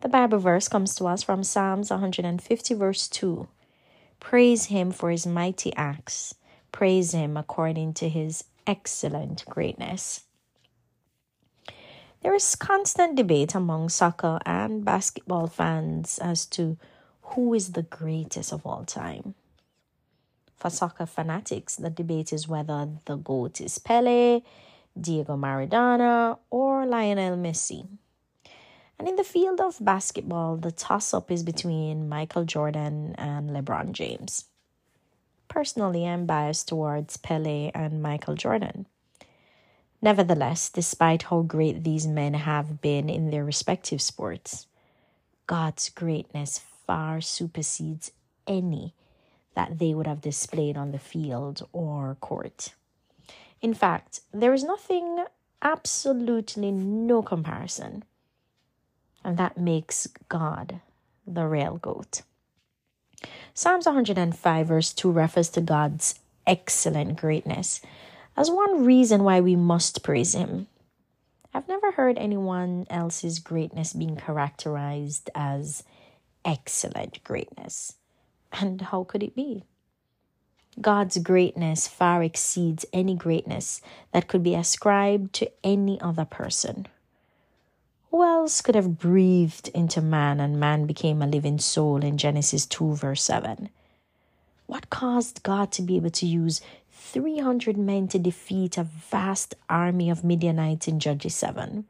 The Bible verse comes to us from Psalms 150, verse 2. Praise him for his mighty acts, praise him according to his excellent greatness. There is constant debate among soccer and basketball fans as to who is the greatest of all time. For soccer fanatics, the debate is whether the GOAT is Pele, Diego Maradona, or Lionel Messi. And in the field of basketball, the toss up is between Michael Jordan and LeBron James. Personally, I'm biased towards Pele and Michael Jordan. Nevertheless, despite how great these men have been in their respective sports, God's greatness far supersedes any that they would have displayed on the field or court. In fact, there is nothing, absolutely no comparison and that makes God the real goat. Psalms 105, verse 2, refers to God's excellent greatness as one reason why we must praise Him. I've never heard anyone else's greatness being characterized as excellent greatness. And how could it be? God's greatness far exceeds any greatness that could be ascribed to any other person. Who else could have breathed into man and man became a living soul in Genesis 2, verse 7? What caused God to be able to use 300 men to defeat a vast army of Midianites in Judges 7?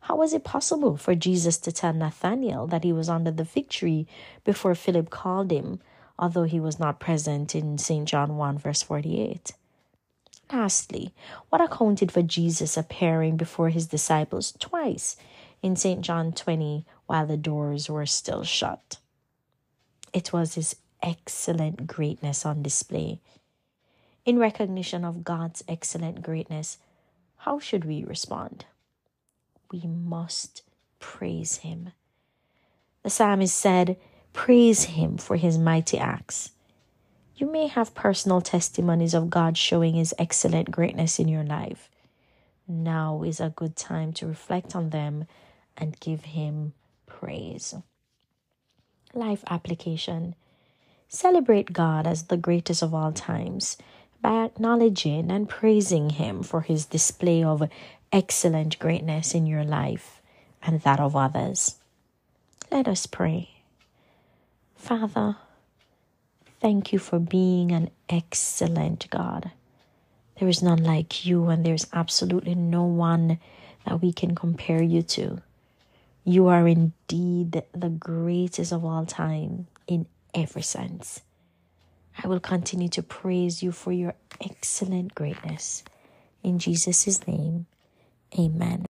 How was it possible for Jesus to tell Nathanael that he was under the fig tree before Philip called him, although he was not present in St. John 1, verse 48? Lastly, what accounted for Jesus appearing before his disciples twice in St. John 20 while the doors were still shut? It was his excellent greatness on display. In recognition of God's excellent greatness, how should we respond? We must praise him. The psalmist said, Praise him for his mighty acts. You may have personal testimonies of God showing His excellent greatness in your life. Now is a good time to reflect on them and give Him praise. Life application Celebrate God as the greatest of all times by acknowledging and praising Him for His display of excellent greatness in your life and that of others. Let us pray. Father, Thank you for being an excellent God. There is none like you, and there's absolutely no one that we can compare you to. You are indeed the greatest of all time in every sense. I will continue to praise you for your excellent greatness. In Jesus' name, amen.